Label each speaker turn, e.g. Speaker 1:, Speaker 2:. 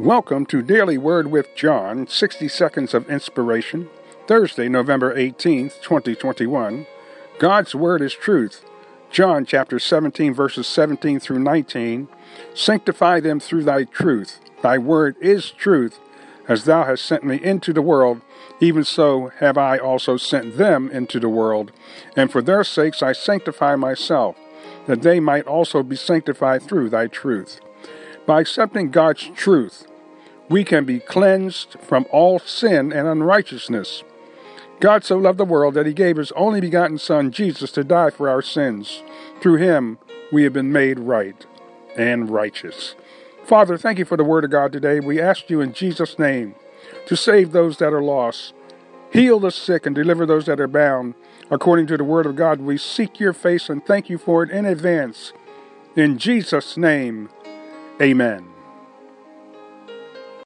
Speaker 1: Welcome to Daily Word with John, 60 Seconds of Inspiration, Thursday, November 18th, 2021. God's Word is truth. John chapter 17, verses 17 through 19. Sanctify them through thy truth. Thy word is truth. As thou hast sent me into the world, even so have I also sent them into the world. And for their sakes I sanctify myself, that they might also be sanctified through thy truth. By accepting God's truth, we can be cleansed from all sin and unrighteousness. God so loved the world that he gave his only begotten Son, Jesus, to die for our sins. Through him, we have been made right and righteous. Father, thank you for the word of God today. We ask you in Jesus' name to save those that are lost, heal the sick, and deliver those that are bound. According to the word of God, we seek your face and thank you for it in advance. In Jesus' name, amen.